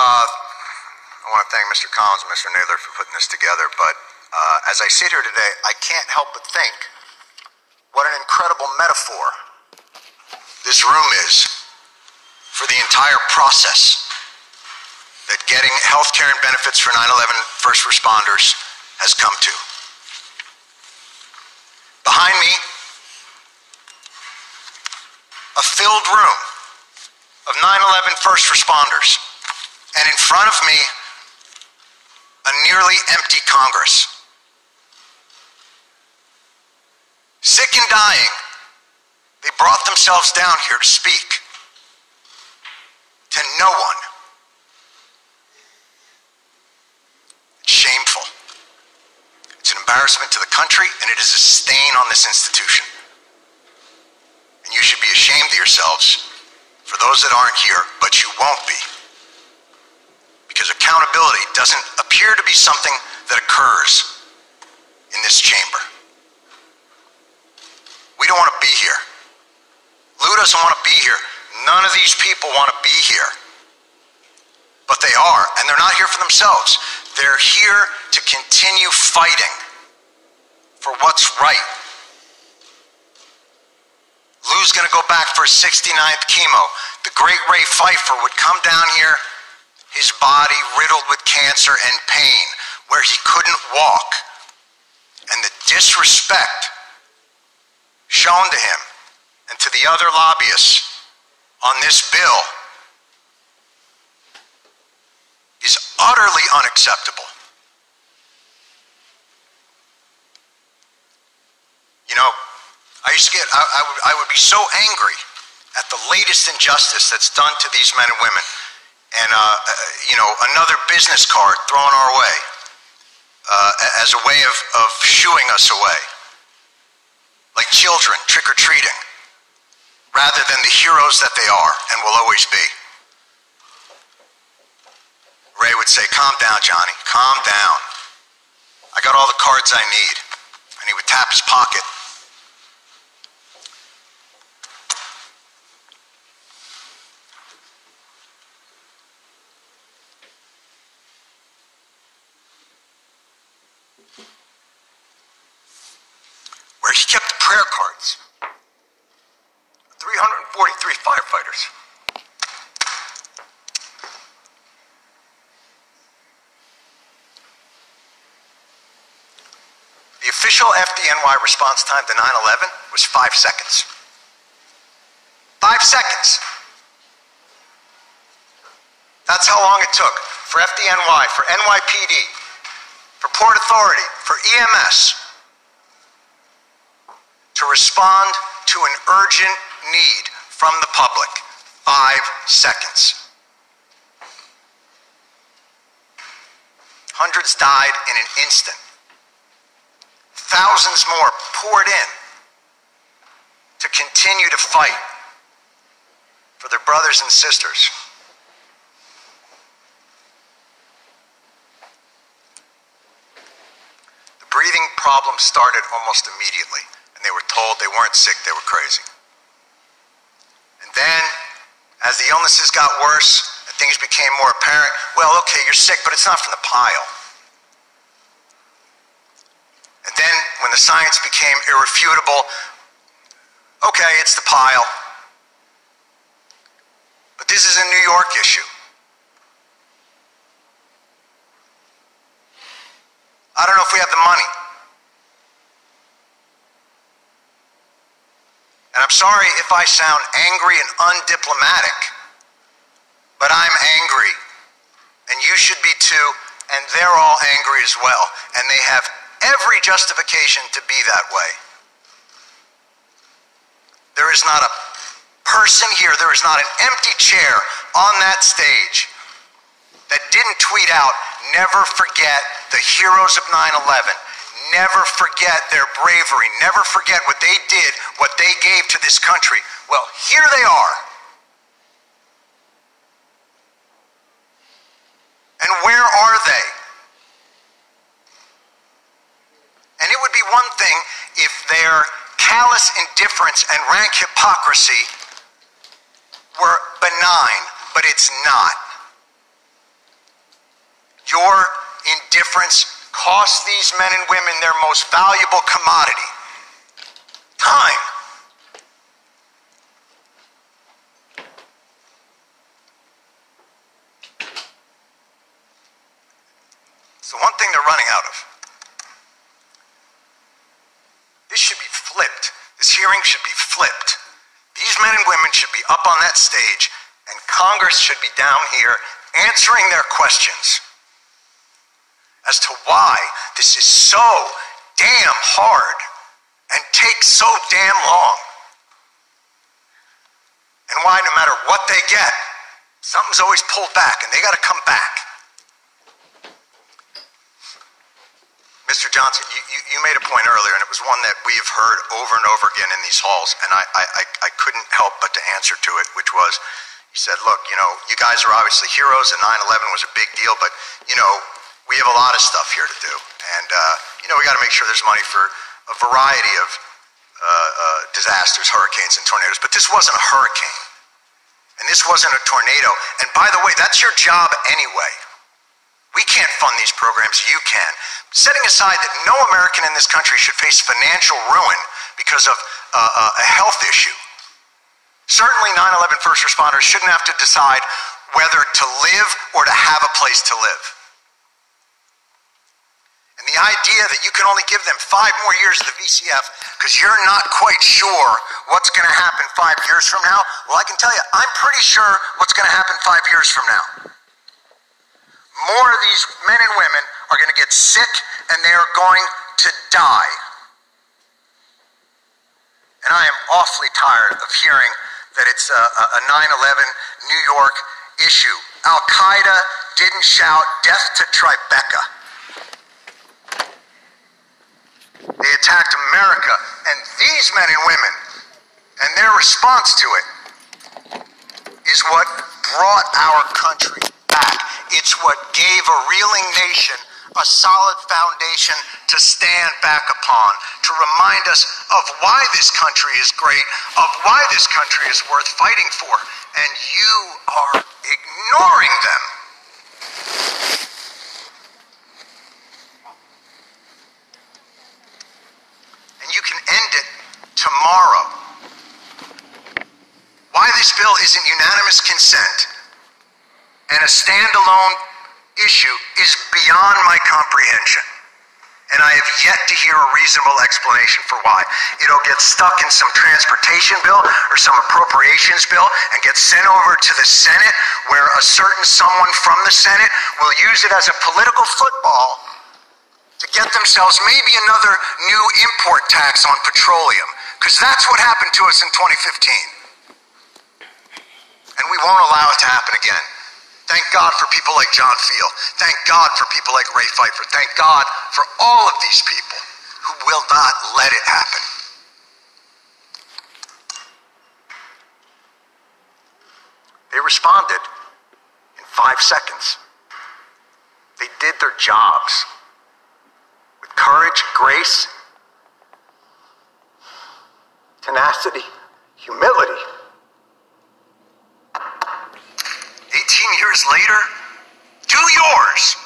Uh, I want to thank Mr. Collins and Mr. Nadler for putting this together, but uh, as I sit here today, I can't help but think what an incredible metaphor this room is for the entire process that getting health care and benefits for 9 11 first responders has come to. Behind me, a filled room of 9 11 first responders. And in front of me, a nearly empty Congress. Sick and dying, they brought themselves down here to speak to no one. It's shameful. It's an embarrassment to the country, and it is a stain on this institution. And you should be ashamed of yourselves for those that aren't here, but you won't be. Accountability doesn't appear to be something that occurs in this chamber. We don't want to be here. Lou doesn't want to be here. None of these people want to be here. But they are, and they're not here for themselves. They're here to continue fighting for what's right Lou's going to go back for his 69th chemo. The great Ray Pfeiffer would come down here, his body riddled with cancer and pain, where he couldn't walk. And the disrespect shown to him and to the other lobbyists on this bill is utterly unacceptable. You know, I used to get, I, I, would, I would be so angry at the latest injustice that's done to these men and women. And, uh, you know, another business card thrown our way uh, as a way of, of shooing us away. Like children trick or treating, rather than the heroes that they are and will always be. Ray would say, Calm down, Johnny, calm down. I got all the cards I need. And he would tap his pocket where he kept the prayer cards. 343 firefighters. The official FDNY response time to 9 11 was five seconds. Five seconds. That's how long it took for FDNY, for NYPD, for Port Authority, for EMS, to respond to an urgent need from the public. Five seconds. Hundreds died in an instant. Thousands more poured in to continue to fight for their brothers and sisters. Breathing problem started almost immediately and they were told they weren't sick, they were crazy. And then, as the illnesses got worse and things became more apparent, well, okay, you're sick, but it's not from the pile. And then, when the science became irrefutable, okay, it's the pile. But this is a New York issue. I don't know if we have the money. And I'm sorry if I sound angry and undiplomatic, but I'm angry. And you should be too, and they're all angry as well. And they have every justification to be that way. There is not a person here, there is not an empty chair on that stage that didn't tweet out, never forget the heroes of 9 11 never forget their bravery, never forget what they did, what they gave to this country. Well, here they are. And where are they? And it would be one thing if their callous indifference and rank hypocrisy were benign, but it's not. Your indifference cost these men and women their most valuable commodity time. It's the one thing they're running out of. This should be flipped. This hearing should be flipped. These men and women should be up on that stage, and Congress should be down here answering their questions as to why this is so damn hard and takes so damn long. And why, no matter what they get, something's always pulled back and they got to come back. Mr. Johnson, you, you, you, made a point earlier, and it was one that we have heard over and over again in these halls, and I, I, I couldn't help but to answer to it, which was, you said, look, you know, you guys are obviously heroes, and 9-11 was a big deal, but, you know, we have a lot of stuff here to do. And, uh, you know, we got to make sure there's money for a variety of uh, uh, disasters, hurricanes, and tornadoes. But this wasn't a hurricane. And this wasn't a tornado. And by the way, that's your job anyway. We can't fund these programs, you can. Setting aside that no American in this country should face financial ruin because of uh, uh a health issue. Certainly 9-11 first responders shouldn't have to decide whether to live or to have a place to live. The idea that you can only give them five more years of the VCF because you're not quite sure what's going to happen five years from now, well, I can tell you, I'm pretty sure what's going to happen five years from now. More of these men and women are going to get sick and they are going to die. And I am awfully tired of hearing that it's a 9 11 New York issue. Al Qaeda didn't shout death to Tribeca. They attacked America and these men and women, and their response to it is what brought our country back. It's what gave a reeling nation a solid foundation to stand back upon, to remind us of why this country is great, of why this country is worth fighting for. And you are ignoring them. you can end it tomorrow. Why this bill isn't unanimous consent and a standalone issue is beyond my comprehension. And I have yet to hear a reasonable explanation for why. It'll get stuck in some transportation bill or some appropriations bill and get sent over to the Senate where a certain someone from the Senate will use it as a political football to get themselves maybe another new import tax on petroleum, because that's what happened to us in 2015. And we won't allow it to happen again. Thank God for people like John Feal. Thank God for people like Ray Pfeiffer. Thank God for all of these people who will not let it happen. They responded in five seconds. They did their jobs with courage, grace, tenacity, humility. Years later, do yours.